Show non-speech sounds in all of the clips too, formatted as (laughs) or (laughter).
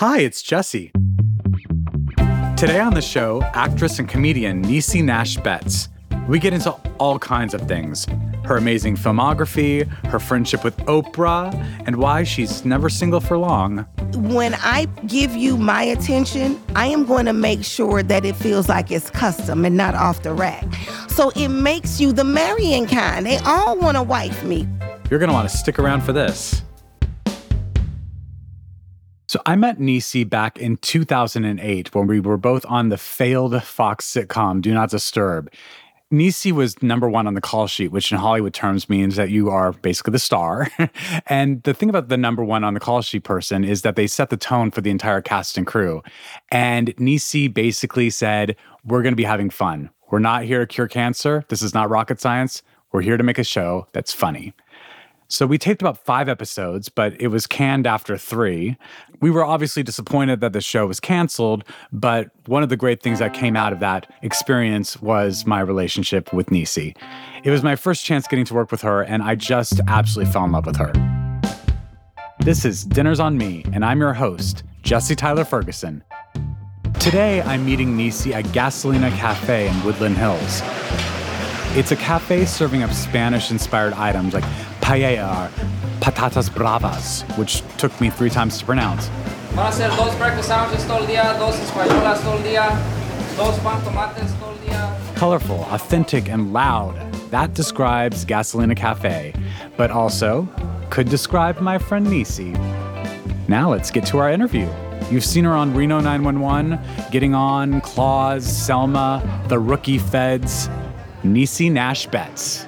Hi, it's Jesse. Today on the show, actress and comedian Niecy Nash Betts. We get into all kinds of things her amazing filmography, her friendship with Oprah, and why she's never single for long. When I give you my attention, I am going to make sure that it feels like it's custom and not off the rack. So it makes you the marrying kind. They all want to wife me. You're going to want to stick around for this. So I met Niecy back in 2008 when we were both on the failed Fox sitcom Do Not Disturb. Niecy was number one on the call sheet, which in Hollywood terms means that you are basically the star. (laughs) and the thing about the number one on the call sheet person is that they set the tone for the entire cast and crew. And Niecy basically said, We're going to be having fun. We're not here to cure cancer. This is not rocket science. We're here to make a show that's funny. So we taped about five episodes, but it was canned after three. We were obviously disappointed that the show was canceled, but one of the great things that came out of that experience was my relationship with Niecy. It was my first chance getting to work with her, and I just absolutely fell in love with her. This is Dinners on Me, and I'm your host, Jesse Tyler Ferguson. Today, I'm meeting Niecy at Gasolina Cafe in Woodland Hills. It's a cafe serving up Spanish inspired items like paella or patatas bravas, which took me three times to pronounce. Van a ser dos breakfast sandwiches todo el día, dos españolas todo el día, dos pan tomates todo el día. Colorful, authentic, and loud. That describes Gasolina Cafe, but also could describe my friend Niecy. Now let's get to our interview. You've seen her on Reno 911, Getting On, Claws, Selma, The Rookie Feds, Niecy Nash Betts.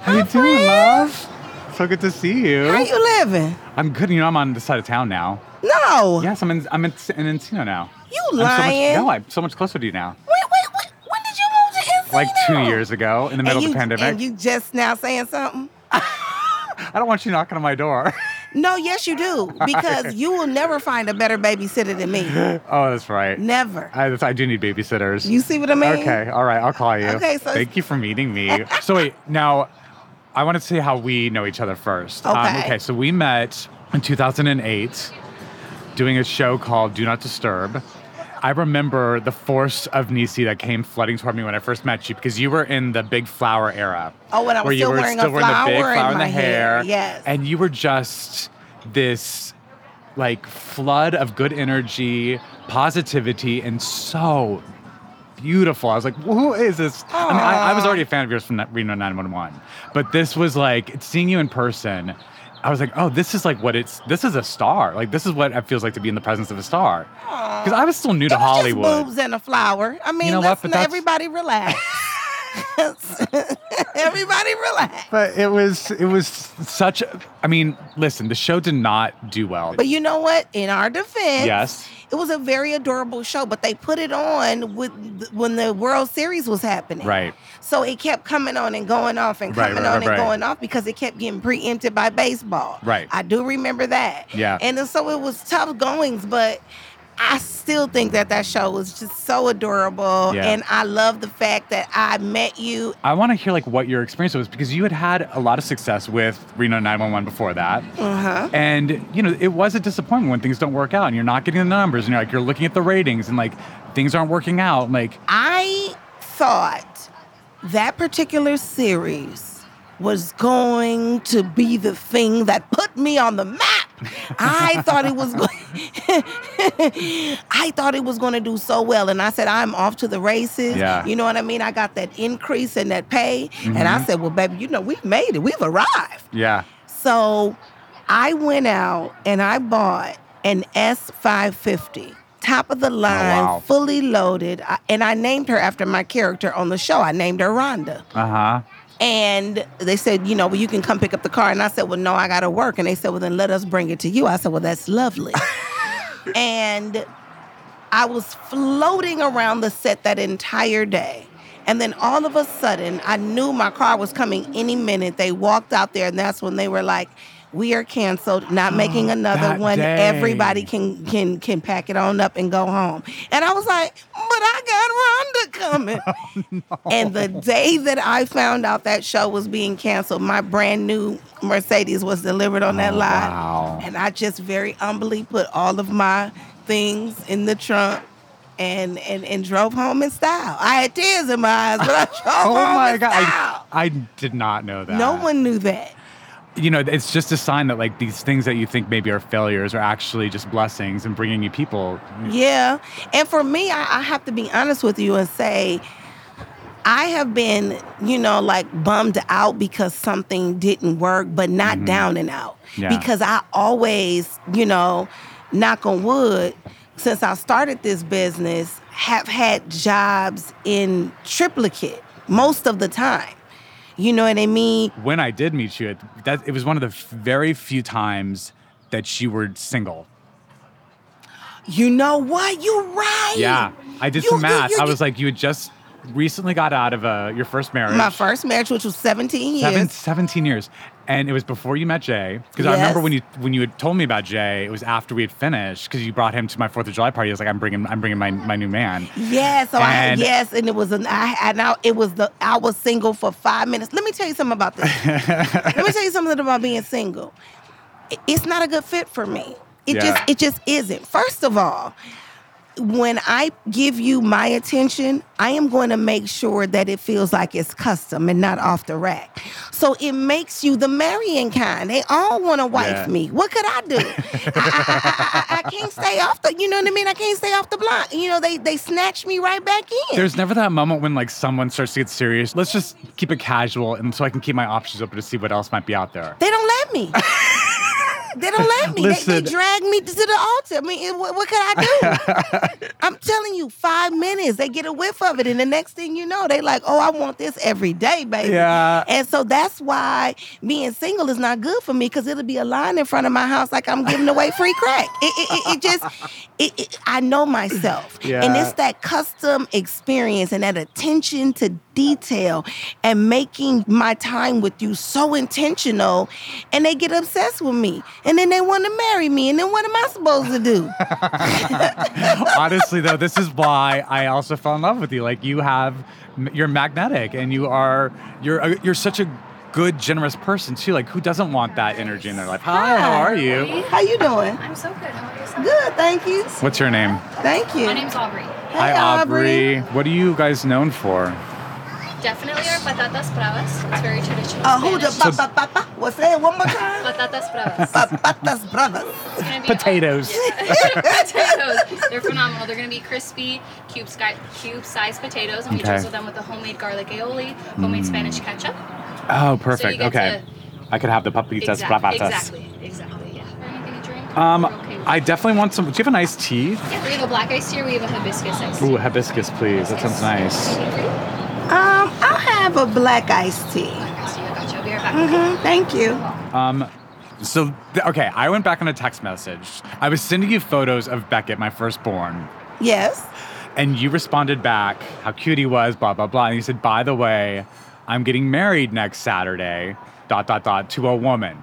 How you doing, love? So good to see you. How you living? I'm good. You know, I'm on the side of town now. No. Yes, I'm in. I'm in, in Encino now. You I'm so much, lying. no, I'm so much closer to you now. Wait, wait, wait. When did you move to Encino? Like two years ago, in the middle and of the pandemic. And you just now saying something? (laughs) I don't want you knocking on my door. (laughs) No, yes, you do. Because you will never find a better babysitter than me. (laughs) oh, that's right. Never. I, I do need babysitters. You see what I mean? Okay, all right, I'll call you. Okay, so- thank you for meeting me. so wait, now I want to see how we know each other first. Um, Okay. okay, so we met in 2008 doing a show called Do Not Disturb. I remember the force of Niecy that came flooding toward me when I first met you because you were in the big flower era. Oh, when I was where you still were wearing a still wearing the big flower in flower in my the hair. hair, yes. And you were just this like flood of good energy, positivity, and so beautiful. I was like, who is this? I mean, I, I was ah. already a fan of yours from Reno 911, but this was like seeing you in person. I was like, oh, this is like what it's. This is a star. Like this is what it feels like to be in the presence of a star. Ah. Because I was still new to It was Hollywood. Just boobs and a flower. I mean, know let's But that's- everybody relax. (laughs) everybody relax. But it was it was such. a- I mean, listen, the show did not do well. But you know what? In our defense, Yes. it was a very adorable show. But they put it on with when the World Series was happening. Right. So it kept coming on and going off and Right, coming right, on right, and right. going off because it kept getting preempted by baseball. Right. I do remember that. Yeah. And so it was tough goings, but I still think that that show was just so adorable. Yeah. And I love the fact that I met you. I want to hear like what your experience was because you had had a lot of success with Reno 911 before that. Uh-huh. And you know, it was a disappointment when things don't work out and you're not getting the numbers and you're like you're looking at the ratings and like things aren't working out. Like I thought that particular series was going to be the thing that put me on the map. I thought it was going (laughs) I thought it was going to do so well and I said I'm off to the races. Yeah. Mm-hmm. You know what I mean? I got that increase in that pay and I said, "Well, baby, you know, we've made it. We've arrived." yeah. So I went out and I bought an S550, top of the line, wow. fully loaded. And I named her after my character on the show. I named her Rhonda. Uh-huh. And they said, you know, well, you can come pick up the car. And I said, well, no, I got to work. And they said, well, then let us bring it to you. I said, well, that's lovely. (laughs) and I was floating around the set that entire day. And then all of a sudden, I knew my car was coming any minute. They walked out there, and that's when they were like, "We are canceled, not oh, making another That one. day. Everybody can can can pack it on up and go home." And I was like, "But I got Rhonda coming." (laughs) Oh, and the day that I found out that show was being canceled, my brand new Mercedes was delivered on that Oh, lot. wow. And I just very humbly put all of my things in the trunk and and and drove home in style. I had tears in my eyes, but I (laughs) oh drove Oh home my in god, I. I did not know that. no one knew that. You know, it's just a sign that like these things that you think maybe are failures are actually just blessings and bringing you people. Yeah. And for me, I, I have to be honest with you and say, I have been, you know, like bummed out because something didn't work, but not down and out. Mm-hmm. Yeah. Because I always, you know, knock on wood, since I started this business, have had jobs in triplicate most of the time. You know what I mean? When I did meet you, it, that it was one of the f- very few times that you were single. You know what? You're right. Yeah, I did You- some you- math. you- I was like, you had just recently got out of uh, your first marriage. My first marriage, which was 17 years. Seven, 17 years. And it was before you met Jay. Because I remember when you when you had told me about Jay, it was after we had finished. Because you brought him to my Fourth of July party. I was like, I'm bringing I'm bringing my, my new man. Yes, so I had, yes, and it was an I and I, it was the I was single for five minutes. Let me tell you something about this. (laughs) Let me tell you something about being single. It's not a good fit for me. It Yeah. just it just isn't. First of all, when I give you my attention, I am going to make sure that it feels like it's custom and not off the rack. So it makes you the marrying kind. They all want to wife Yeah. me. What could I do? (laughs) I, I, I, I, I can't stay off the. You know what I mean? I can't stay off the block. You know they they snatch me right back in. There's never that moment when like someone starts to get serious. Let's just keep it casual, and so I can keep my options open to see what else might be out there. They don't let me. (laughs) they don't let me. They, they drag me to the altar. I mean, what, what could I do? (laughs) I'm telling you, five minutes, they get a whiff of it. And the next thing you know, they like, oh, I want this every day, baby. Yeah. And so that's why being single is not good for me because it'll be a line in front of my house like I'm giving away free crack. It, it, it, it just, (laughs) it, it, I know myself. yeah. And it's that custom experience and that attention to detail and making my time with you so intentional. And they get obsessed with me. And then they want to marry me. And then what am I supposed to do? (laughs) Honestly, though, this is why I also fell in love with you. Like you have, you're magnetic, and you are you're a, you're such a good, generous person too. Like who doesn't want that energy in their life? Hi, how are you? How you doing? I'm so good. How are yourself? Good, thank you. What's your name? Thank you. My name's Aubrey. Hi, Aubrey. What are you guys known for? Definitely our patatas bravas. It's very traditional. Uh, who the Spanish. pa, pa, pa, pa? What's that? One more time. Patatas bravas. Papatas brothers. It's gonna Potatoes. yeah. (laughs) potatoes. They're phenomenal. They're gonna be crispy, cube sky, cube sized potatoes, and we Okay. Mm. drizzle them with a homemade garlic aioli, homemade Spanish ketchup. Oh, perfect. get okay, I could have the papitas Exact- bravatas. Exactly. Exactly. Yeah. Anything to drink? Um, okay I definitely want some. Do you have a nice tea? Yeah, we have a black iced tea. or We have a hibiscus iced tea. Ooh, hibiscus, please. That sounds nice. Anything for you? Um, I'll have a black iced tea. Black iced tea. I gotcha. I'll be right back. hmm Thank you. Um, so th- okay, I went back on a text message. I was sending you photos of Beckett, my firstborn, Yes. and you responded back how cute he was, blah blah blah. And you said, by the way, I'm getting married next Saturday, dot dot dot, to a woman.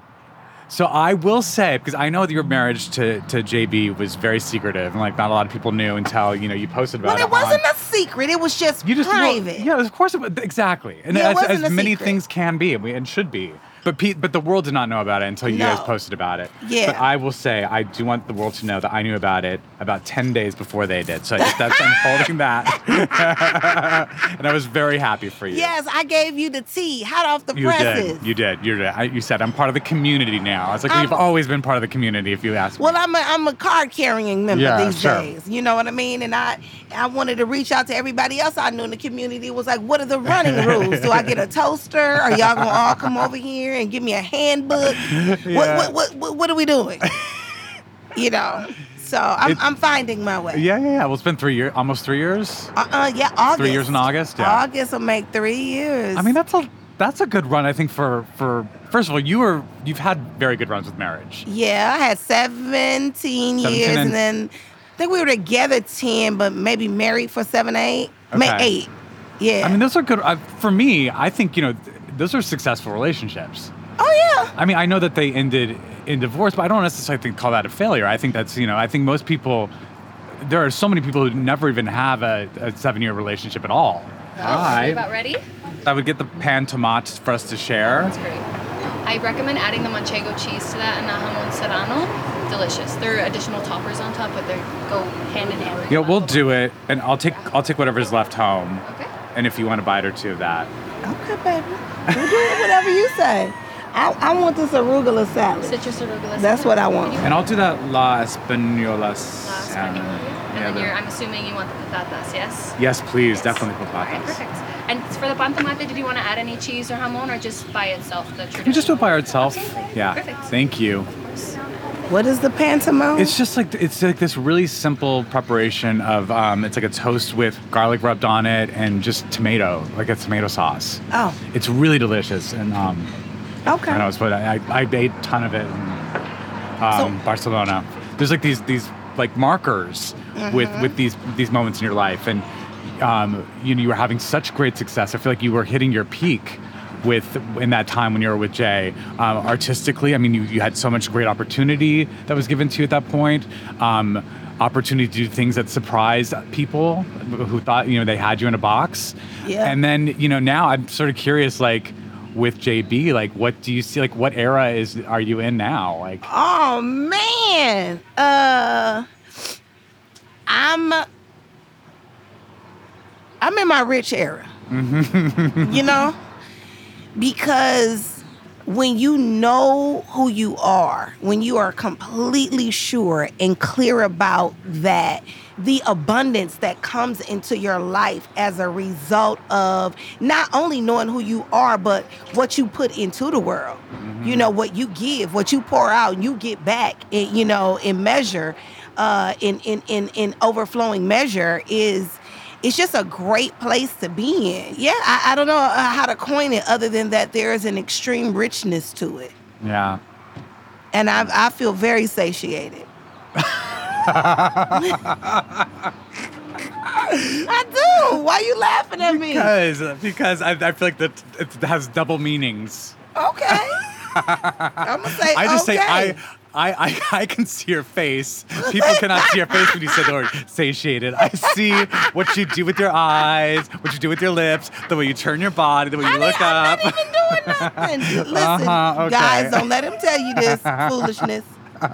So I will say, because I know that your marriage to, to JB was very secretive, and like not a lot of people knew until you know you posted about Well, it. it wasn't on- a secret. It was just, you just well, private. yeah, of course, it was, exactly, and Yeah, it as, as many secret. things can be, and we- and should be. But Pete, but the world did not know about it until you guys posted about it. Yeah. But I will say, I do want the world to know that I knew about it about ten days before they did. So I just, that's I'm holding that, (laughs) and I was very happy for you. Yes, I gave you the tea, hot off the You presses. did. You did. You did. I, you said I'm part of the community now. I was like, you've always been part of the community. If you ask me. Well, I'm a, I'm a card carrying member Yeah, these sure. days. You know what I mean? And I I wanted to reach out to everybody else I knew in the community. It Was like, what are the running (laughs) rules? Do I get a toaster? Are y'all gonna all come over here and give me a handbook? (laughs) What, Yeah. what, what what what are we doing? (laughs) you know. So I'm It- I'm finding my way. yeah, yeah, yeah. Well, it's been three years, almost three years. Uh uh yeah. August. years in August? Yeah. August will make three years. I mean, that's a that's a good run. I think for for first of all, you were you've had very good runs with marriage. Yeah, I had 17, years, and- and, then I think we were together 10, but maybe married for seven, eight, May Okay. eight. Yeah. I mean, those are good. Uh, for me, I think you know those are successful relationships. oh yeah. I mean, I know that they ended in divorce, but I don't necessarily think call that a failure. I think that's you know, I think most people. There are so many people who never even have a, a seven-year relationship at all. Oh, are you about ready? I would get the pan tomates for us to share. That's great. I recommend adding the manchego cheese to that and the jamon serrano. delicious. There are additional toppers on top, but they go hand in hand. Yeah, we'll do it, and I'll take I'll take whatever's left home, Okay. and if you want a bite or two of that. Okay, baby. We'll do whatever you say. I, I want this arugula salad. Citrus arugula. That's what I want. And I'll do that La Española Last salmon. one. And Yeah, then you're, I'm assuming you want the patatas, yes? yes, please, Yes. definitely put All right, patatas. perfect. And for the pan tomate, did you want to add any cheese or jamon or just by itself, the traditional? Can we just do it by itself? Absolutely. Yeah. Perfect. Thank you. What is the pantomime? It's just like it's like this really simple preparation of um, it's like a toast with garlic rubbed on it and just tomato, like a tomato sauce. oh, It's really delicious, and um, okay. I know it's what I, I I ate a ton of it in um, So- Barcelona. There's like these these like markers with Mm-hmm. with these these moments in your life, and um, you know you were having such great success. I feel like you were hitting your peak with in that time when you were with Jay. Um, artistically, I mean, you, you had so much great opportunity that was given to you at that point. Um, opportunity to do things that surprised people who thought you know they had you in a box. Yeah. And then you know now I'm sort of curious, like with JB, like what do you see? Like what era is are you in now? Like Oh man. Uh I'm I'm in my rich era. (laughs) you know? Because when you know who you are, when you are completely sure and clear about that, the abundance that comes into your life as a result of not only knowing who you are, but what you put into the world. You know, what you give, what you pour out, you get back, in, you know, in measure, uh, in, in, in, in overflowing measure is it's just a great place to be in. Yeah, I, I don't know uh, how to coin it other than that there is an extreme richness to it. yeah. And I, I feel very satiated. (laughs) I do. Why you laughing at me? Because because I, I feel like that it has double meanings. Okay. (laughs) I'm gonna say I just okay. say I. I, I, I can see your face. People cannot see your face when you say the word satiated. I see what you do with your eyes, what you do with your lips, the way you turn your body, the way you I look didn't- I'm up. not even doing nothing. (laughs) Listen, Uh-huh, okay. guys, don't let him tell you this foolishness.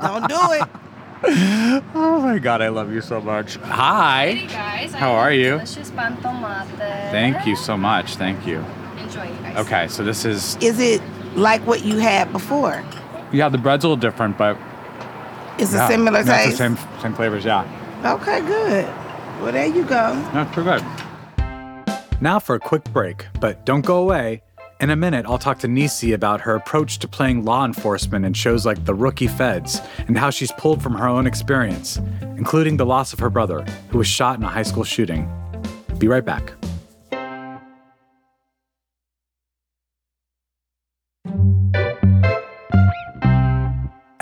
Don't do it. Oh my god, I love you so much. Hi. Hey guys. How have are you? Delicious pan tomate. Thank you so much. Thank you. Enjoy, you guys. Okay, so this is Is it like what you had before? yeah, the bread's a little different, but It's yeah, a similar yeah, taste. It's the same same flavors, yeah. Okay, good. Well, there you go. That's pretty good. Now for a quick break, but don't go away. In a minute, I'll talk to Niecy about her approach to playing law enforcement in shows like The Rookie Feds and how she's pulled from her own experience, including the loss of her brother, who was shot in a high school shooting. Be right back.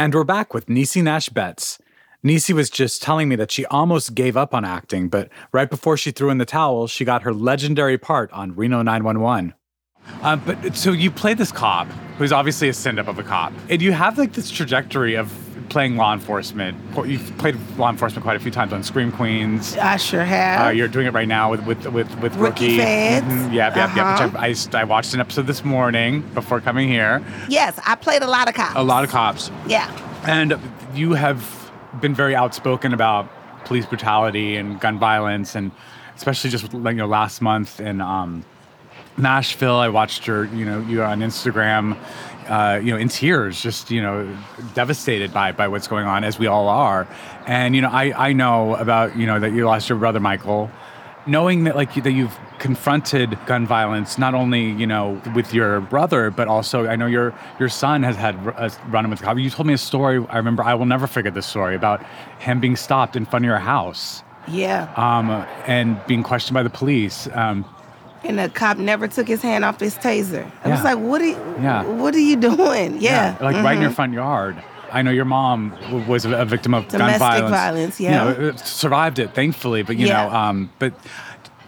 And we're back with Niecy Nash Betts. Niecy was just telling me that she almost gave up on acting, but right before she threw in the towel, she got her legendary part on Reno 911. Um, but so you played this cop, who's obviously a send-up of a cop, and you have like this trajectory of playing law enforcement. You've played law enforcement quite a few times on Scream Queens. I sure have. Uh, you're doing it right now with with with, with Rookie Rookie. Feds. Mhm. Yep, yep, Uh-huh. yep. I, I, I watched an episode this morning before coming here. yes, I played a lot of cops. A lot of cops. Yeah. And you have been very outspoken about police brutality and gun violence, and especially just like you know last month in um, Nashville, I watched your you know you on Instagram, uh, you know in tears, just you know devastated by by what's going on, as we all are. And you know I I know about you know that you lost your brother Michael. Knowing that, like that, you've confronted gun violence not only you know with your brother, but also I know your your son has had a run-in with the cop. You told me a story. I remember. I will never forget this story about him being stopped in front of your house Yeah. um, and being questioned by the police. Um, and the cop never took his hand off his taser. I was like, what are you, Yeah. what are you doing? Yeah. like right in your mhm. front yard. I know your mom w- was a victim of Domestic gun violence. violence, You yeah. know, it- survived it thankfully, but you Yeah. know, um, but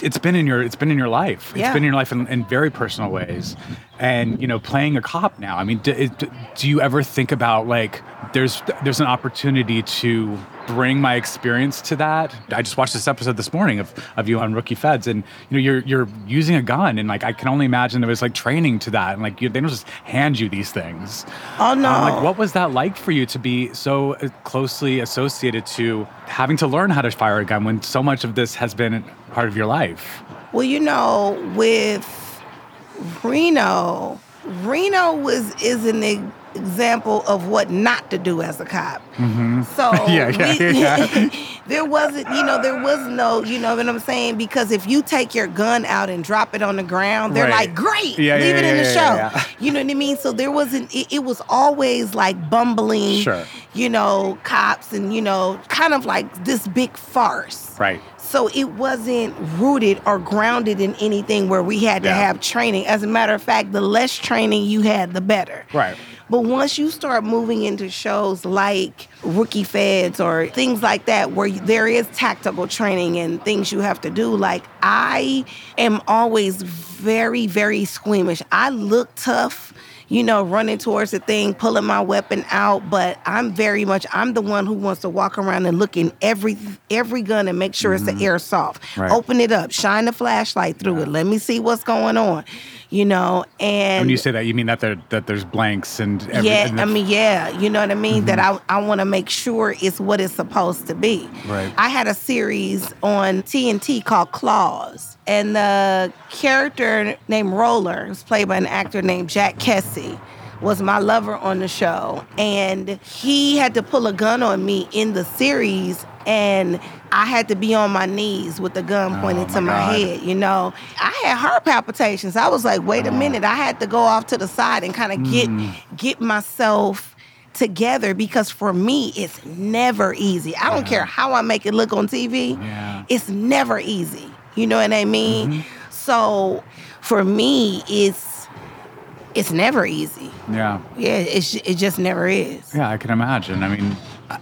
it's been in your it's been in your life. It's Yeah. been in your life in, in very personal ways. And you know playing a cop now. I mean, do, do you ever think about like there's there's an opportunity to bring my experience to that? I just watched this episode this morning of, of you on Rookie Feds, and you know you're you're using a gun, and like I can only imagine there was like training to that, and like you, they don't just hand you these things. Oh no! Um, like, what was that like for you to be so uh, closely associated to having to learn how to fire a gun when so much of this has been part of your life? Well, you know, with Reno, Reno was is an example of what not to do as a cop. So Mm-hmm. (laughs) Yeah, yeah, we- yeah. (laughs) there wasn't, you know, there was no, you know what I'm saying? Because if you take your gun out and drop it on the ground, they're Right. like, great, Yeah, leave yeah, it in the show. You know what I mean? So there wasn't, it, it was always like bumbling, Sure. you know, cops and, you know, kind of like this big farce. Right. So it wasn't rooted or grounded in anything where we had to Yeah. have training. As a matter of fact, the less training you had, the better. Right. But once you start moving into shows like Rookie Feds or things like that, where there is tactical training and things you have to do, like I am always very, very squeamish. I look tough, you know, running towards the thing, pulling my weapon out, but I'm very much I'm the one who wants to walk around and look in every every gun and make sure it's the mm-hmm. airsoft. Right. Open it up, shine the flashlight through it. Let me see what's going on. You know, and When you say that, you mean that there that there's blanks and every, yeah, I mean, yeah, you know what I mean. That mm-hmm. I I want to make sure it's what it's supposed to be. Right. I had a series on TNT called Claws, and the character named Roller was played by an actor named Jack Kesy. Was my lover on the show, and he had to pull a gun on me in the series, and I had to be on my knees with the gun oh pointed Oh, to my my God. head. You know, I had heart palpitations. I was like, wait a oh. minute, I had to go off to the side and kind of get mm. get myself together because for me it's never easy. I don't care how I make it look on TV. Yeah. It's never easy. You know what I mean? Mm-hmm. So for me it's it's never easy. yeah. Yeah, it's it just never is. Yeah, I can imagine. I mean,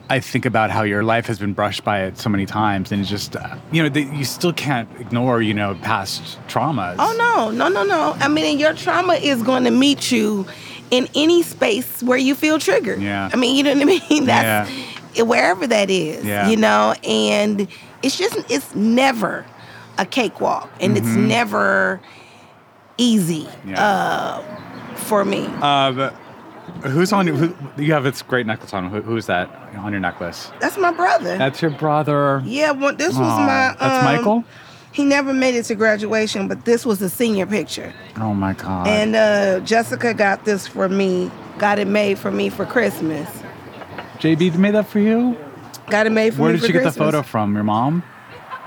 I- think about how your life has been brushed by it so many times, and it's just, uh, you know, the, you still can't ignore, you know, past traumas. Oh no, no, no, no. I mean, your trauma is going to meet you in any space where you feel triggered. Yeah. I mean, you know what I (laughs) mean? That's wherever that is. Yeah. You know, and it's just it's never a cakewalk, and it's never easy Mm-hmm. Yeah. uh, for me. Um, who's on? Who, you have this great necklace on. Who, who's that on your necklace? That's my brother. That's your brother. yeah, well, this was Aw, my. that's um, Michael? He never made it to graduation, but this was a senior picture. Oh my God. And uh, Jessica got this for me, got it made for me for Christmas. JB made that for you. Got it made for Christmas. Where me did for you get the photo from? Your mom?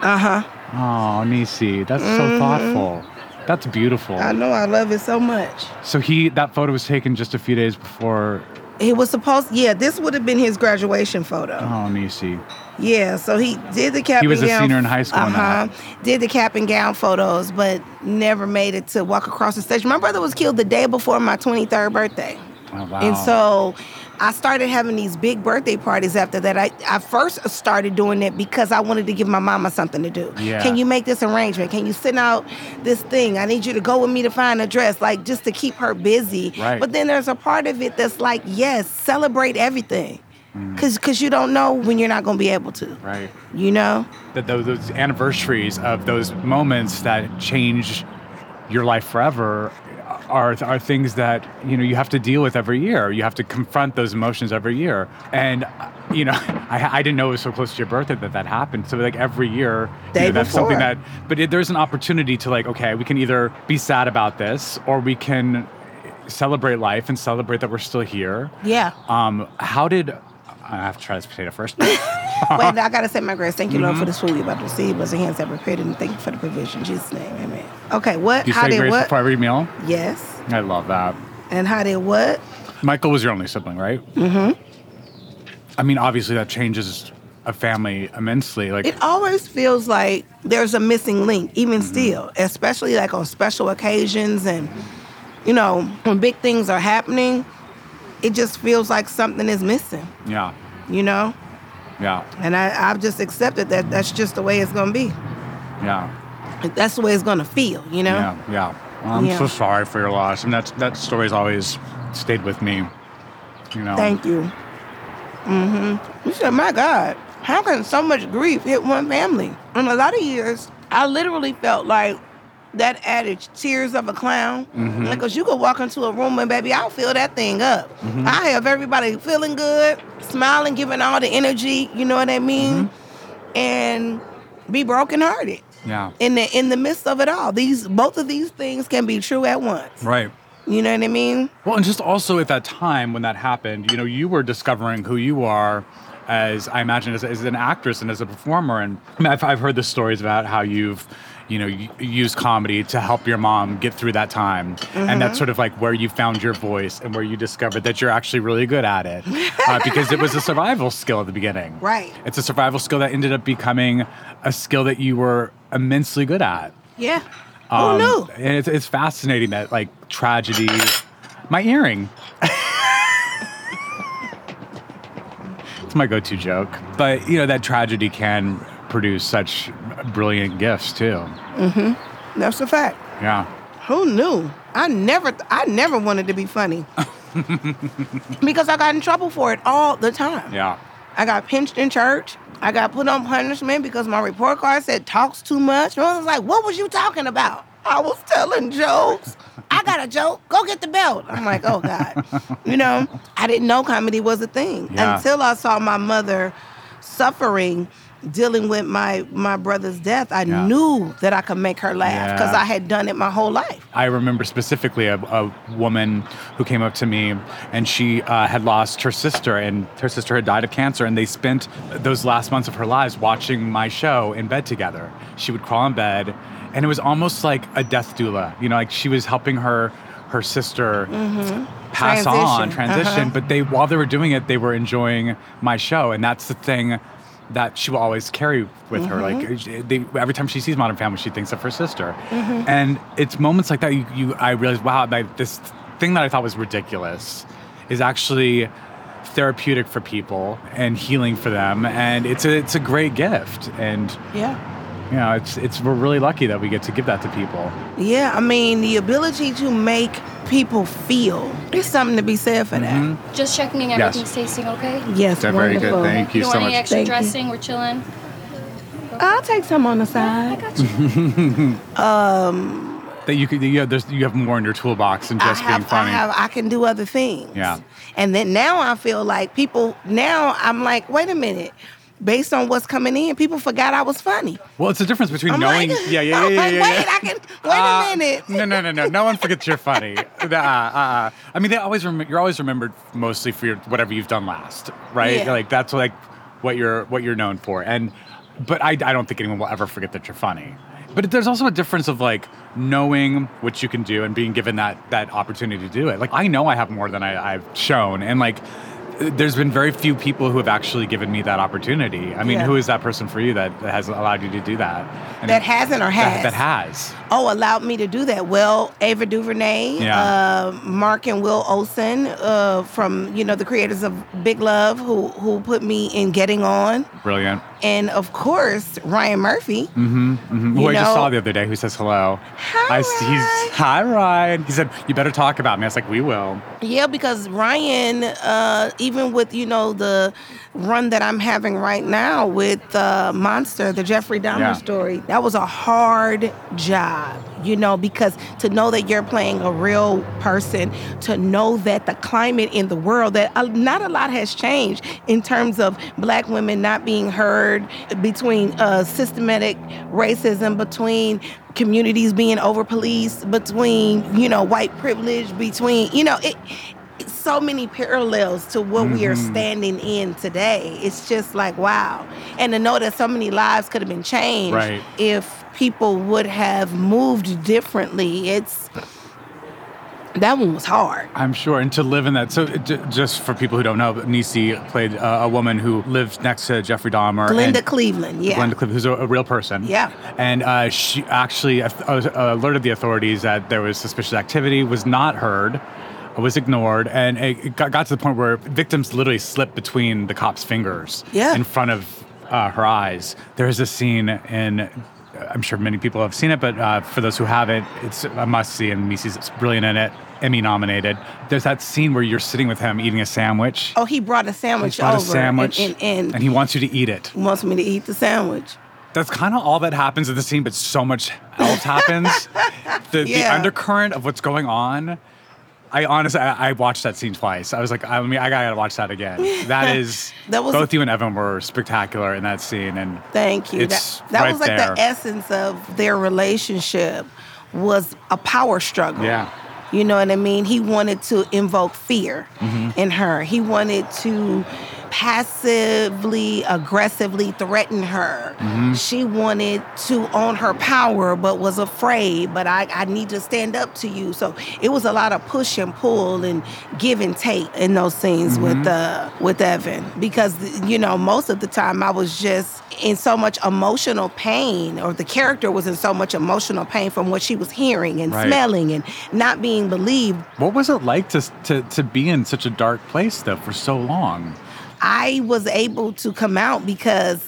Uh huh. Oh, Niecy, that's so thoughtful. That's beautiful. I know I love it so much. So he, that photo was taken just a few days before. He was supposed, yeah, this would have been his graduation photo. Oh, Niecy. Yeah, so he did the cap. He was and a gown, senior in high school Uh huh. Did the cap and gown photos, but never made it to walk across the stage. My brother was killed the day before my 23rd birthday. Oh, wow. And so I started having these big birthday parties after that. I, I first started doing it because I wanted to give my mama something to do. Yeah. Can you make this arrangement? Can you send out this thing? I need you to go with me to find a dress, like just to keep her busy. Right. But then there's a part of it that's like, yes, celebrate everything. Mm. Cause, Cause you don't know when you're not gonna be able to. right. You know? That those, those anniversaries of those moments that change your life forever are are things that you know you have to deal with every year. You have to confront those emotions every year. And you know, (laughs) I, I didn't know it was so close to your birthday that that happened. So like every year, you know, that's something that. But it, there's an opportunity to like, okay, we can either be sad about this or we can celebrate life and celebrate that we're still here. Yeah. Um, how did I have to try this potato first? (laughs) Wait, (laughs) I gotta say my grace. Thank you, Lord, Mm-hmm. for this food you're about to receive. Bless the hands that prepared it, and thank you for the provision. In Jesus' name, amen. Okay, what? you how say did grace what? before every meal? yes. I love that. And how did what? Michael was your only sibling, right? Mm-hmm. I mean, obviously that changes a family immensely. Like, It always feels like there's a missing link, even Mm-hmm. still, especially like on special occasions and, you know, when big things are happening, it just feels like something is missing, yeah, you know? yeah, And I, I've just accepted that that's just the way it's gonna be. yeah, That's the way it's gonna feel, you know? yeah, yeah. I'm Yeah. so sorry for your loss. And that's that story's always stayed with me. You know. Thank you. Mm-hmm. You said, my God, how can so much grief hit one family? In a lot of years, I literally felt like that adage, tears of a clown. Mm-hmm. Because you could walk into a room and baby, I'll fill that thing up. Mm-hmm. I have everybody feeling good, smiling, giving all the energy, you know what I mean? Mm-hmm. And be brokenhearted Yeah. in the in the midst of it all. These both of these things can be true at once. Right. You know what I mean? Well, and just also at that time when that happened, you know, you were discovering who you are as I imagine as, as an actress and as a performer. And I mean, I've, I've heard the stories about how you've, you know, use comedy to help your mom get through that time. And that's sort of like where you found your voice and where you discovered that you're actually really good at it uh, because it was a survival skill at the beginning. (laughs) Right. It's a survival skill that ended up becoming a skill that you were immensely good at. Yeah. Um, Who knew? And it's, it's fascinating that like tragedy. My earring. (laughs) it's my go-to joke, but you know that tragedy can produce such brilliant gifts too. Mhm, That's a fact. Yeah. Who knew? I never, I never wanted to be funny (laughs) because I got in trouble for it all the time. Yeah. I got pinched in church. I got put on punishment because my report card said talks too much. And I was like, "What was you talking about?" I was telling jokes. I got a joke. Go get the belt. I'm like, "Oh God," you know. I didn't know comedy was a thing Yeah. until I saw my mother suffering dealing with my my brother's death. I Yeah. knew that I could make her laugh because Yeah. I had done it my whole life. I remember specifically a, a woman who came up to me and she uh, had lost her sister, and her sister had died of cancer. And they spent those last months of her lives watching my show in bed together. She would crawl in bed, and it was almost like a death doula. You know, like she was helping her her sister pass on, Transition. transition. Uh-huh. But they, while they were doing it, they were enjoying my show, and that's the thing that she will always carry with her. Like mm-hmm. they, every time she sees Modern Family, she thinks of her sister, mm-hmm. and it's moments like that you, you I realize, wow, this thing that I thought was ridiculous is actually therapeutic for people and healing for them, and it's a it's a great gift, and Yeah. You know, it's it's we're really lucky that we get to give that to people. Yeah, I mean, the ability to make people feel is something to be said for that. Just checking everything's tasting okay. Yes, They're very good. wonderful. Thank you You so want any much. extra Thank you. dressing? We're chilling. I'll take some on the side. I got you. (laughs) um, That you could you have there's, you have more in your toolbox than just I have, being funny. I have, I can do other things. Yeah. And then now I feel like people. Now I'm like, wait a minute. Based on what's coming in, people forgot I was funny. Well, it's the difference between I'm knowing. like, (laughs) yeah, yeah, yeah, yeah, like, yeah, wait, yeah. I can wait Uh, a minute. No, no, no, no. No one forgets you're funny. (laughs) Uh, uh, uh. I mean, they always rem- you're always remembered mostly for your whatever you've done last, right? Yeah. Like that's like what you're what you're known for. And but I, I don't think anyone will ever forget that you're funny. But there's also a difference of like knowing what you can do and being given that that opportunity to do it. Like I know I have more than I, I've shown, and like there's been very few people who have actually given me that opportunity. I mean, Yeah. who is that person for you that has allowed you to do that? And That hasn't or that, has? that has. Oh, allowed me to do that. Well, Ava DuVernay, Yeah. uh, Mark and Will Olsen, uh, from you know the creators of Big Love, who who put me in Getting On, Brilliant. And of course Ryan Murphy. Who You I just saw the other day who says hello. Hi, I, he's, hi, Ryan. He said, You better talk about me. I was like, We will. Yeah, because Ryan, uh, even with you know the run that I'm having right now with uh, Monster, the Jeffrey Dahmer Yeah. story, that was a hard job. You know, because to know that you're playing a real person, to know that the climate in the world that not a lot has changed in terms of black women not being heard, between uh, systematic racism, between communities being over policed, between you know white privilege, between you know it so many parallels to what we are Mm-hmm. standing in today. It's just like wow. And to know that so many lives could have been changed Right. if people would have moved differently. It's that one was hard. I'm sure. And to live in that. So, j- just for people who don't know, Niecy played uh, a woman who lived next to Jeffrey Dahmer. Glenda Cleveland, yeah. Glenda Cleveland, who's a, a real person. Yeah. And uh, she actually uh, uh, alerted the authorities that there was suspicious activity, was not heard, was ignored, and it got, got to the point where victims literally slipped between the cops' fingers Yeah. in front of uh, her eyes. There is a scene in I'm sure many people have seen it, but uh, for those who haven't, it's a must see, and Niecy's brilliant in it. Emmy nominated. There's that scene where you're sitting with him eating a sandwich. Oh, he brought a sandwich He's brought over a sandwich, and, and, and he wants you to eat it. wants me to eat the sandwich. That's kind of all that happens in the scene, but so much else happens. (laughs) The, the undercurrent of what's going on. I honestly, I, I watched that scene twice. I was like, I mean, I gotta watch that again. That (laughs) is, That was- both you and Evan were spectacular in that scene, and Thank you. That that right was like there. the essence of their relationship was a power struggle. Yeah. You know what I mean? He wanted to invoke fear Mm-hmm. in her. He wanted to passively, aggressively threaten her. Mm-hmm. She wanted to own her power, but was afraid. But I, I need to stand up to you. So it was a lot of push and pull and give and take in those scenes with uh, with Evan because you know most of the time I was just in so much emotional pain, or the character was in so much emotional pain from what she was hearing and Right. smelling and not being believed. what was it like to, to to be in such a dark place though for so long? I was able to come out because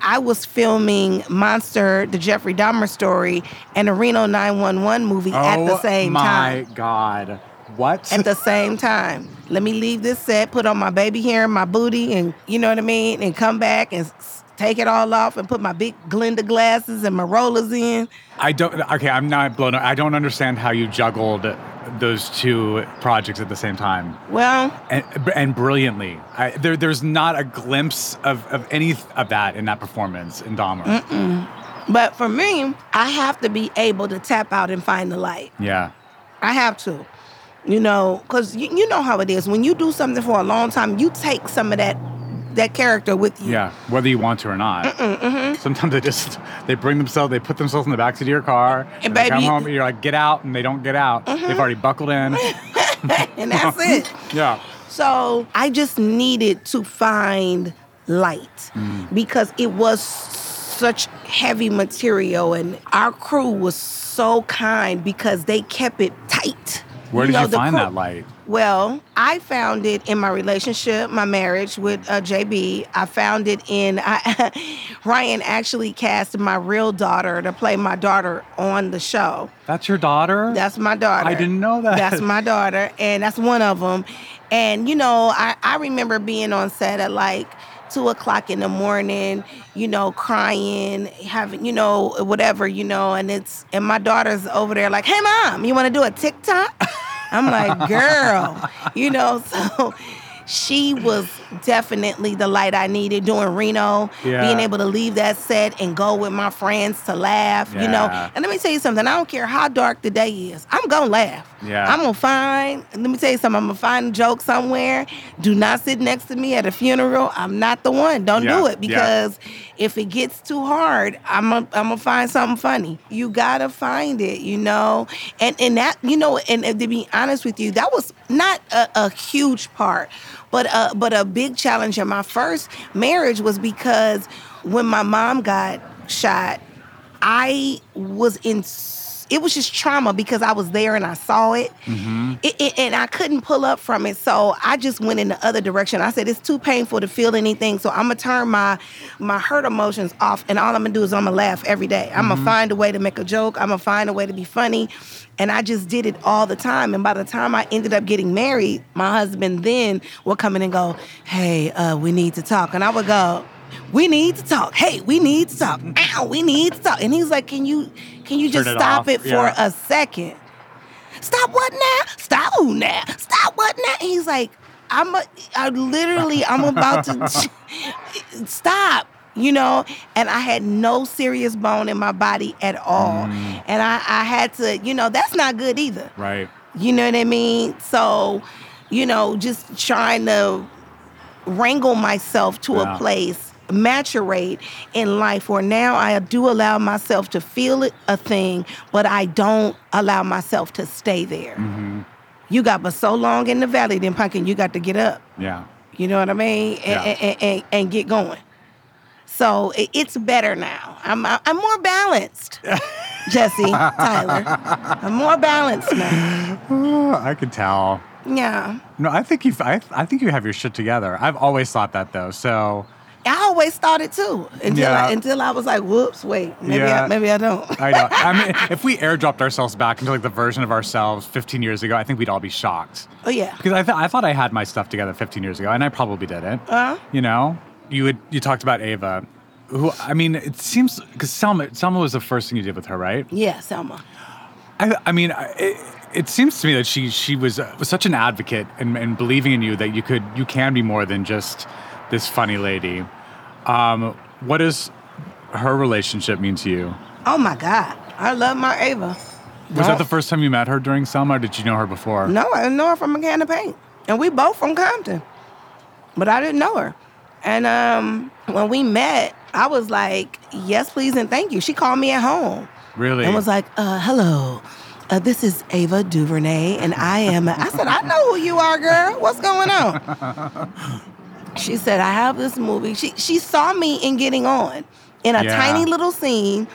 I was filming Monster, the Jeffrey Dahmer story, and a Reno 911 movie at the oh same time. Oh my god, what? At the same time. Let me leave this set, put on my baby hair and my booty, and you know what I mean, and come back and take it all off and put my big Glenda glasses and my rollers in. I don't. Okay, I'm not blown. I don't understand how you juggled those two projects at the same time. Well, and, and brilliantly. I, there, there's not a glimpse of, of any of that in that performance in Dahmer. but for me, I have to be able to tap out and find the light. Yeah, I have to. You know, because you, you know how it is. When you do something for a long time, you take some of that that character with you. yeah. Whether you want to or not. Sometimes they just they bring themselves, they put themselves in the backseat of your car. And they come baby- home, you're like, get out, and they don't get out. They've already buckled in. (laughs) and that's it. (laughs) yeah. So I just needed to find light Mm. because it was such heavy material, and our crew was so kind because they kept it tight. Where did know, you find crew- that light? Well, I found it in my relationship, my marriage with uh, JB. I found it in I, (laughs) Ryan actually cast my real daughter to play my daughter on the show. That's your daughter? That's my daughter. I didn't know that. That's my daughter, and that's one of them. And you know, I, I remember being on set at like two o'clock in the morning, you know, crying, having, you know, whatever, you know, and it's and my daughter's over there like, hey mom, you want to do a TikTok? (laughs) I'm like, girl, you know, (laughs) so she was definitely the light I needed doing Reno, Yeah. being able to leave that set and go with my friends to laugh, you know. And let me tell you something, I don't care how dark the day is, I'm gonna laugh. Yeah. I'm gonna find, let me tell you something, I'm gonna find a joke somewhere. Do not sit next to me at a funeral. I'm not the one. Don't Yeah, do it because if it gets too hard, I'm gonna I'm gonna find something funny. You gotta find it, you know? And and that, you know, and, and to be honest with you, that was not a, a huge part, but uh but a big challenge in my first marriage was because when my mom got shot, I was in. It was just trauma because I was there and I saw it. It- it- and I couldn't pull up from it. So I just went in the other direction. I said it's too painful to feel anything. So I'm gonna turn my my hurt emotions off, and all I'm gonna do is I'm gonna laugh every day. I'm gonna find a way to make a joke. I'm gonna find a way to be funny. And I just did it all the time. And by the time I ended up getting married, my husband then would come in and go, "Hey, uh, we need to talk," and I would go we need to talk. Hey, we need to talk. Ow, we need to talk. And he's like, can you can you Turn just it stop off. it for Yeah. a second? Stop what now? Stop who now? Stop what now? And he's like, I'm a, I literally I'm about to (laughs) (laughs) stop. You know, and I had no serious bone in my body at all. Mm. And I, I had to, you know, that's not good either. Right. You know what I mean? So, you know, just trying to wrangle myself to Yeah. a place, maturate in life where now I do allow myself to feel it a thing, but I don't allow myself to stay there. Mm-hmm. You got but so long in the valley, then pumpkin, you got to get up. Yeah. You know what I mean? And, Yeah. and, and, and get going. So it, it's better now. I'm I'm more balanced, (laughs) Jesse Tyler. I'm more balanced now. Oh, I could tell. Yeah. No, I think you. I, I think you have your shit together. I've always thought that though. So I always thought it too until Yeah. I, until I was like, whoops, wait, maybe Yeah. I, maybe I don't. I know. (laughs) I mean, if we airdropped ourselves back into like the version of ourselves 15 years ago, I think we'd all be shocked. oh yeah. Because I, th- I thought I had my stuff together 15 years ago, and I probably didn't. Uh-huh. You know, you would you talked about Ava, who I mean, it seems because Selma Selma was the first thing you did with her, right? Yeah, Selma. I, I mean, it, it seems to me that she she was, uh, was such an advocate and, and believing in you that you could you can be more than just this funny lady. Um, what does her relationship mean to you? Oh my God. I love my Ava. Was that the first time you met her during Selma, or did you know her before? No, I know her from a can of paint. And we both from Compton. But I didn't know her. And um, when we met, I was like, yes, please, and thank you. She called me at home Really? and was like, uh, hello. Uh, this is Ava DuVernay, and I am. I said, I know who you are, girl. What's going on? (laughs) she said, I have this movie. She she saw me in Getting On in a Yeah. tiny little scene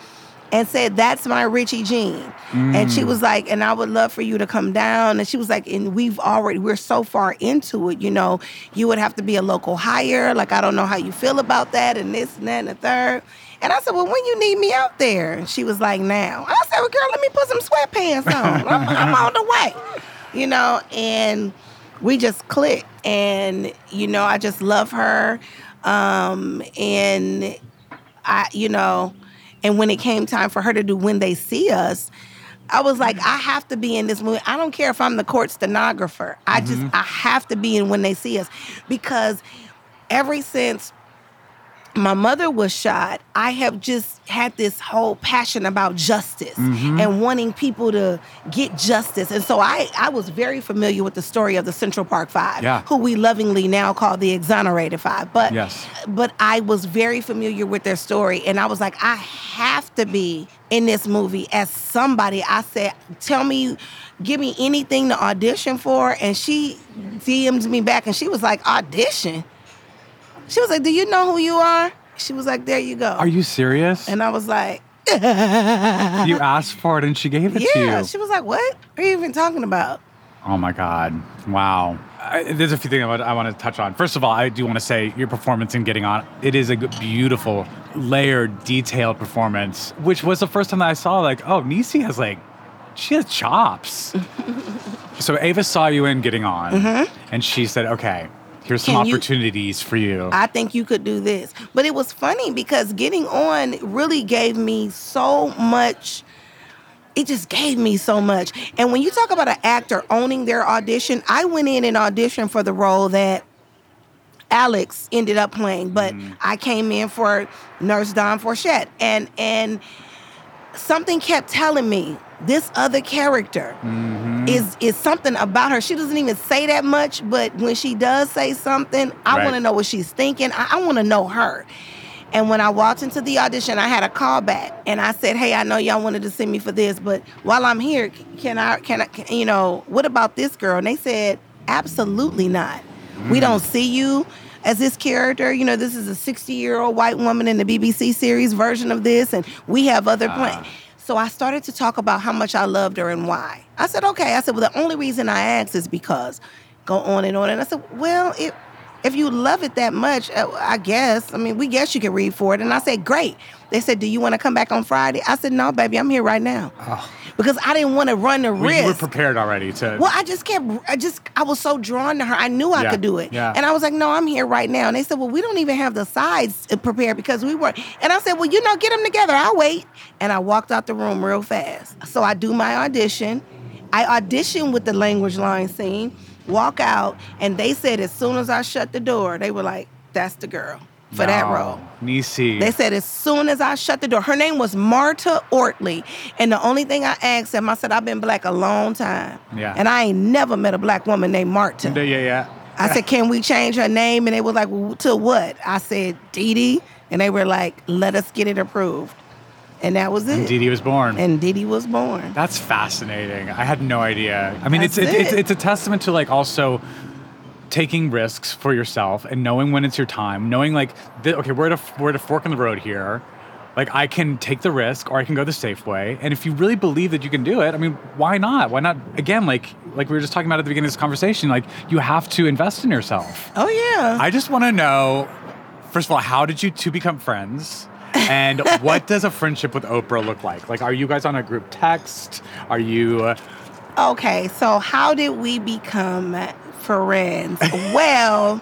and said, That's my Richie Jean. And she was like, And I would love for you to come down. And she was like, And we've already, we're so far into it, you know, you would have to be a local hire. Like, I don't know how you feel about that, and this and that and the third. And I said, Well, when you need me out there? And she was like, Now. I said, Well, girl, let me put some sweatpants on. I'm, I'm (laughs) on the way. You know, and we just clicked. And, you know, I just love her. Um, and I, you know, and when it came time for her to do When They See Us, I was like, mm-hmm. I have to be in this movie. I don't care if I'm the court stenographer. I just, mm-hmm. I have to be in When They See Us because ever since my mother was shot, I have just had this whole passion about justice mm-hmm. and wanting people to get justice. And so I, I was very familiar with the story of the Central Park Five, Yeah. who we lovingly now call the Exonerated Five. But Yes. but I was very familiar with their story, and I was like, I have to be in this movie as somebody. I said, tell me, give me anything to audition for, and she DM'd me back, and she was like, audition. She was like, do you know who you are? She was like, there you go. Are you serious? And I was like, (laughs) you (laughs) asked for it and she gave it to you. yeah. She was like, what are you even talking about? Oh my God. Wow. I, there's a few things I want, I want to touch on. First of all, I do want to say your performance in Getting On, it is a beautiful, layered, detailed performance, which was the first time that I saw, like, oh, Niecy has, like, she has chops. (laughs) so Ava saw you in Getting On, mm-hmm. and she said, okay, here's some Mm-hmm. You- opportunities for you. I think you could do this. But it was funny because getting on really gave me so much. It just gave me so much. And when you talk about an actor owning their audition, I went in and auditioned for the role that Alex ended up playing, but I came in for Nurse Dawn Forchette. And and something kept telling me this other character Mm-hmm. is is something about her. She doesn't even say that much, but when she does say something, I Right. want to know what she's thinking. I, I want to know her. And when I walked into the audition, I had a call back, and I said, "Hey, I know y'all wanted to see me for this, but while I'm here, can I? Can I? Can, you know, what about this girl?" And they said, "Absolutely not. We mm. don't see you." As this character, you know, this is a 60 year old white woman in the BBC series version of this, and we have other ah. plans. So I started to talk about how much I loved her and why. I said, okay. I said, well, the only reason I asked is because go on and on. And I said, well, if if you love it that much, uh, I guess. I mean, we guess you can read for it. And I said, great. They said, do you want to come back on Friday? I said, no, baby, I'm here right now. Because I didn't want to run the We- risk. you were prepared already to. Well, I just kept, I just, I was so drawn to her. I knew I Yeah, could do it. yeah. And I was like, no, I'm here right now. And they said, well, we don't even have the sides uh, prepared because we weren't. And I said, well, you know, get them together. I'll wait. And I walked out the room real fast. So I do my audition. I auditioned with the language line scene, walk out, and they said as soon as I shut the door, they were like, that's the girl for that role. Niecy. They said as soon as I shut the door, her name was Marta Ortley. And the only thing I asked them, I said, I've been black a long time. Yeah. And I ain't never met a black woman named Marta. yeah, yeah, yeah. I said, can we change her name? And they were like, well, to what? I said, Dee Dee. And they were like, let us get it approved. And that was it. And Didi was born. And Dee was born. That's fascinating. I had no idea. I mean, it's it, it's it's a testament to like also taking risks for yourself and knowing when it's your time. Knowing like, th- okay, we're at a we're at a fork in the road here. Like I can take the risk or I can go the safe way. And if you really believe that you can do it, I mean, why not? Why not? Again, like like we were just talking about at the beginning of this conversation, like you have to invest in yourself. Oh, yeah. I just want to know First of all, how did you two become friends? And what does a friendship with Oprah look like? Like, are you guys on a group text? Are you? Uh, Okay, so how did we become friends? (laughs) well,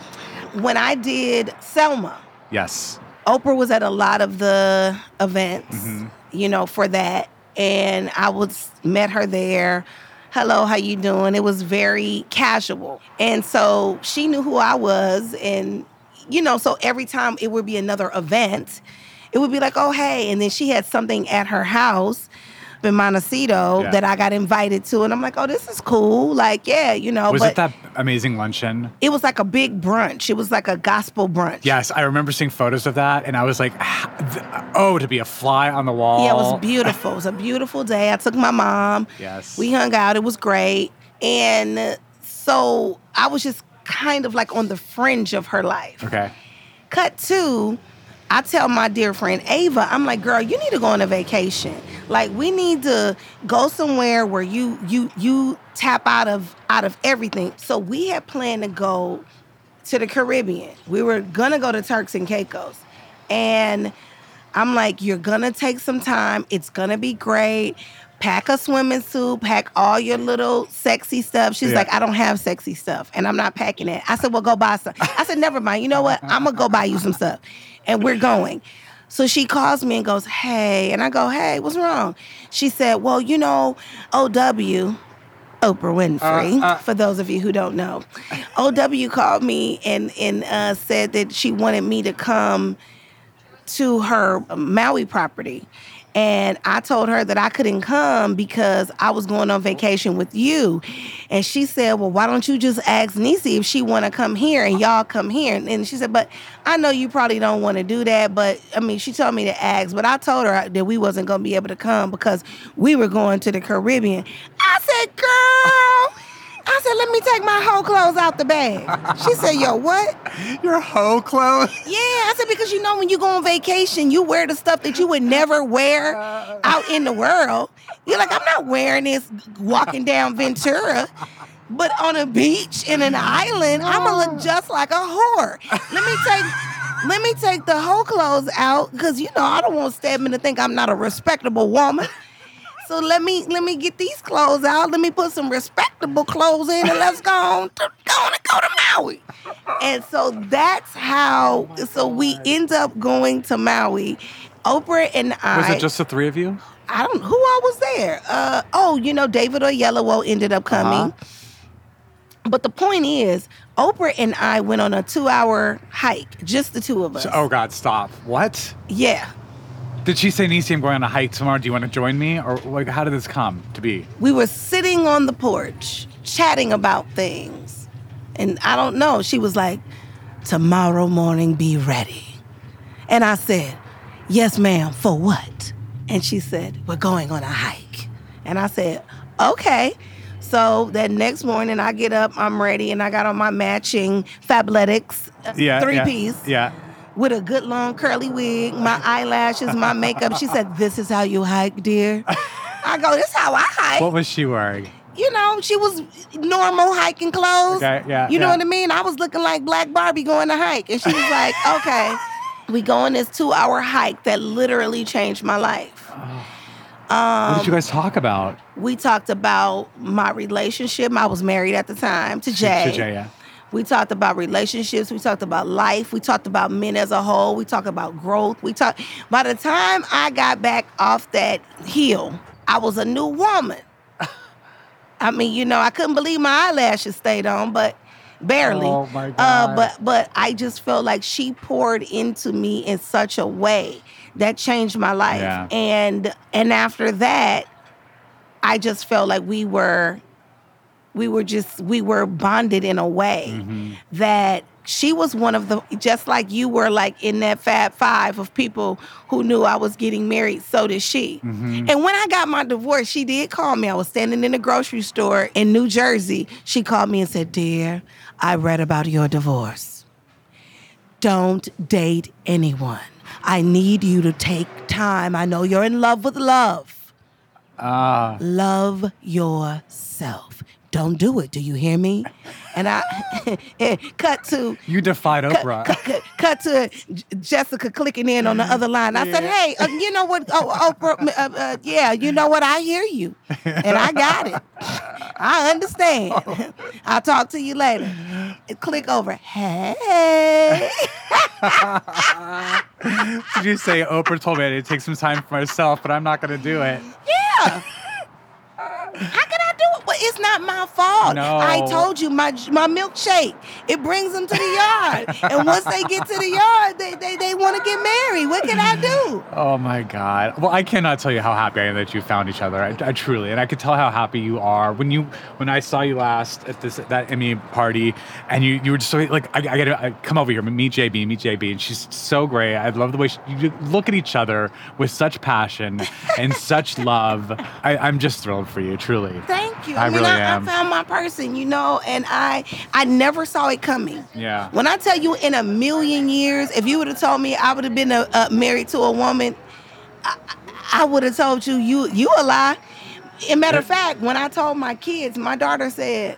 when I did Selma, yes. Oprah was at a lot of the events, Mm-hmm. you know, for that, and I was met her there. Hello, how you doing? It was very casual, and so she knew who I was, and you know, so every time it would be another event, it would be like, oh hey, and then she had something at her house in Montecito Yeah. that I got invited to, and I'm like, oh, this is cool, like yeah, you know, Was it that amazing luncheon? it was like a big brunch. It was like a gospel brunch. Yes, I remember seeing photos of that, and I was like, "Ah, "Oh, to be a fly on the wall." Yeah, it was beautiful. It was a beautiful day. I took my mom. Yes. We hung out. It was great. And so I was just kind of like on the fringe of her life. Okay. Cut to, I tell my dear friend Ava, I'm like, girl, you need to go on a vacation. Like we need to go somewhere where you you you tap out of out of everything. So we had planned to go to the Caribbean. We were gonna go to Turks and Caicos. And I'm like, you're gonna take some time. It's gonna be great. Pack a swimming suit, pack all your little sexy stuff. She's Yeah. like, I don't have sexy stuff, and I'm not packing it. I said, Well, go buy some. I said, Never mind. You know what? I'm gonna go buy you some stuff. And we're going. So she calls me and goes, Hey. And I go, Hey, what's wrong? She said, Well, you know, OW, Oprah Winfrey, for those of you who don't know. OW called me and, and uh, said that she wanted me to come to her Maui property. And I told her that I couldn't come because I was going on vacation with you. And she said, Well, why don't you just ask Niecy if she wanna come here and y'all come here? And she said, But I know you probably don't want to do that. But I mean, she told me to ask, but I told her that we wasn't gonna be able to come because we were going to the Caribbean. I said, Girl, I said, let me take my whole clothes out the bag. She said, Yo, what? (laughs) Your hoe clothes. Yeah, I said because you know when you go on vacation, you wear the stuff that you would never wear uh. out in the world. You're like, I'm not wearing this walking down (laughs) Ventura. But on a beach in an island, I'm gonna oh. look just like a whore. Let me take let me take the whole clothes out because you know I don't want Stedman to think I'm not a respectable woman. So let me let me get these clothes out. Let me put some respectable clothes in and let's go on to go on and go to Maui. And so that's how so we end up going to Maui. Oprah and I Was it just the three of you? I don't who all was there. Uh oh, you know, David Oyelowo ended up coming. Uh-huh. But the point is, Oprah and I went on a two hour hike, just the two of us. Oh God, stop. What? Yeah. Did she say, Niecy, I'm going on a hike tomorrow. Do you want to join me? Or like, how did this come to be? we were sitting on the porch chatting about things. And I don't know, she was like, Tomorrow morning, be ready. And I said, Yes, ma'am, for what? And she said, We're going on a hike. And I said, Okay. So that next morning, I get up, I'm ready, and I got on my matching Fabletics uh, Yeah. three yeah, piece Yeah. With a good long curly wig, my eyelashes, my makeup. She said, This is how you hike, dear. I go, This is how I hike What was she wearing? you know, she was normal hiking clothes. Okay, yeah, You know yeah. what I mean? I was looking like Black Barbie going to hike. And she was like, (laughs) okay. We go on this two hour hike that literally changed my life. what Um, did you guys talk about? We talked about my relationship. I was married at the time to Jay. To Jay, yeah. We talked about relationships. We talked about life. We talked about men as a whole. We talked about growth. We talked. By the time I got back off that hill, I was a new woman. I mean, you know, I couldn't believe my eyelashes stayed on, but barely. Oh, my Uh, God. but but I just felt like she poured into me in such a way that changed my life. Yeah. And and after that, I just felt like we were we were just we were bonded in a way Mm-hmm. that she was one of the just like you were like in that fab five of people who knew I was getting married so did she. Mm-hmm. and when I got my divorce she did call me. I was standing in a grocery store in New Jersey. She called me and said dear I read about your divorce. Don't date anyone. I need you to take time. I know you're in love with love. Ah, love yourself. Don't do it. Do you hear me? And I (laughs) cut to You defied Oprah. cut, cut, cut to Jessica clicking in on the other line. I said, "Hey, uh, you know what? Oh, Oprah, uh, uh, yeah, you know what? I hear you, and I got it. I understand. (laughs) I'll talk to you later. Click over. Hey, (laughs) Did you say Oprah told me I need to take some time for myself, but I'm not going to do it? yeah. How can I do it? Well, it's not my fault. No. I told you my my milkshake. It brings them to the yard, and once they get to the yard, they they, they want to get married. What can I do? Oh my God. Well, I cannot tell you how happy I am that you found each other. I, I truly, and I could tell how happy you are when you when I saw you last at this that Emmy party, and you you were just so like I, I gotta I, come over here, meet JB, meet JB, and she's so great. I love the way she, you look at each other with such passion and such love. (laughs) I, I'm just thrilled for you, truly. Thank you. I really I, am. I found my person, you know, and I I never saw it coming. Yeah. When I tell you, in a million years, if you would have told me I would have been a, uh married to a woman, I, I would have told you you you a lie. And matter of fact, when I told my kids, my daughter said,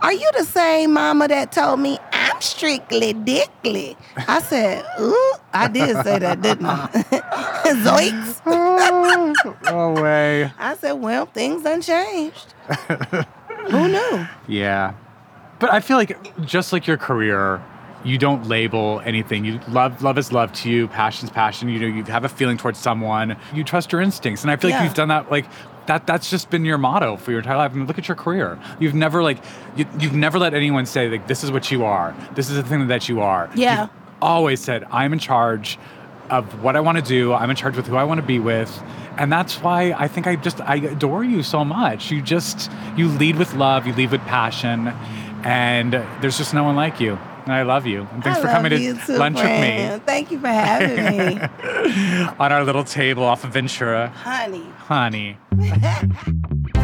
"Are you the same mama that told me I'm strictly dickly?" I said, "Ooh, I did say that, didn't I?" (laughs) Zoinks. (laughs) No way. I said, "Well, things unchanged. Who knew? Yeah. But I feel like just like your career, you don't label anything. You love love is love to you, passion's passion. You know, you have a feeling towards someone. You trust your instincts. And I feel like Yeah. you've done that like that that's just been your motto for your entire life. I mean, look at your career. You've never like you, you've never let anyone say like this is what you are. This is the thing that you are. Yeah. You've always said, I'm in charge of what I want to do. I'm in charge with who I want to be with. And that's why I think I just I adore you so much. You just you lead with love, you lead with passion, and there's just no one like you. I love you. And thanks I for coming to too, lunch friend. With me. Thank you for having me (laughs) on our little table off of Ventura. honey. Honey. (laughs)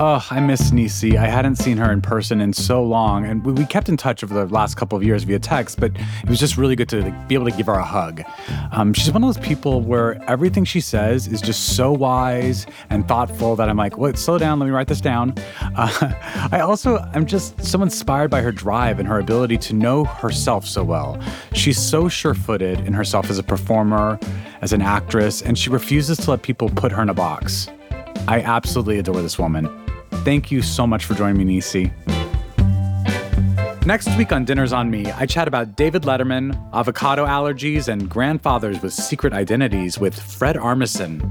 Oh, I miss Niecy. I hadn't seen her in person in so long, and we, kept in touch over the last couple of years via text. But it was just really good to be able to give her a hug. Um, she's one of those people where everything she says is just so wise and thoughtful that I'm like, wait, slow down. Let me write this down. (laughs) Uh, I also I'm just so inspired by her drive and her ability to know herself so well. She's so sure-footed in herself as a performer, as an actress, and she refuses to let people put her in a box. I absolutely adore this woman. Thank you so much for joining me, Niecy. Next week on Dinners on Me, I chat about David Letterman, avocado allergies, and grandfathers with secret identities with Fred Armisen.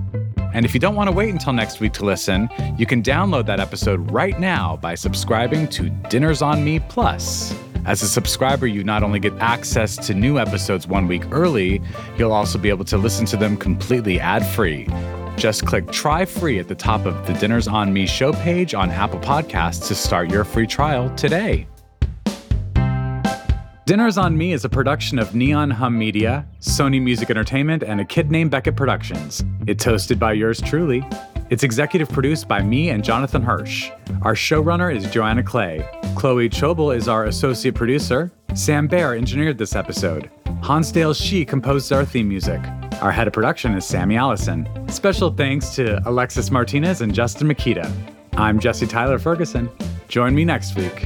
And if you don't want to wait until next week to listen, you can download that episode right now by subscribing to Dinners on Me Plus. As a subscriber, you not only get access to new episodes one week early, you'll also be able to listen to them completely ad free. Just click try free at the top of the Dinners on Me show page on Apple Podcasts to start your free trial today. Dinners on Me is a production of Neon Hum Media, Sony Music Entertainment, and a kid named Beckett Productions. It's hosted by yours truly. It's executive produced by me and Jonathan Hirsch. Our showrunner is Joanna Clay. Chloe Chobel is our associate producer. Sam Baer engineered this episode. Hansdale Hsu composed our theme music. Our head of production is Sammy Allison. Special thanks to Alexis Martinez and Justin Makita. I'm Jesse Tyler Ferguson. Join me next week.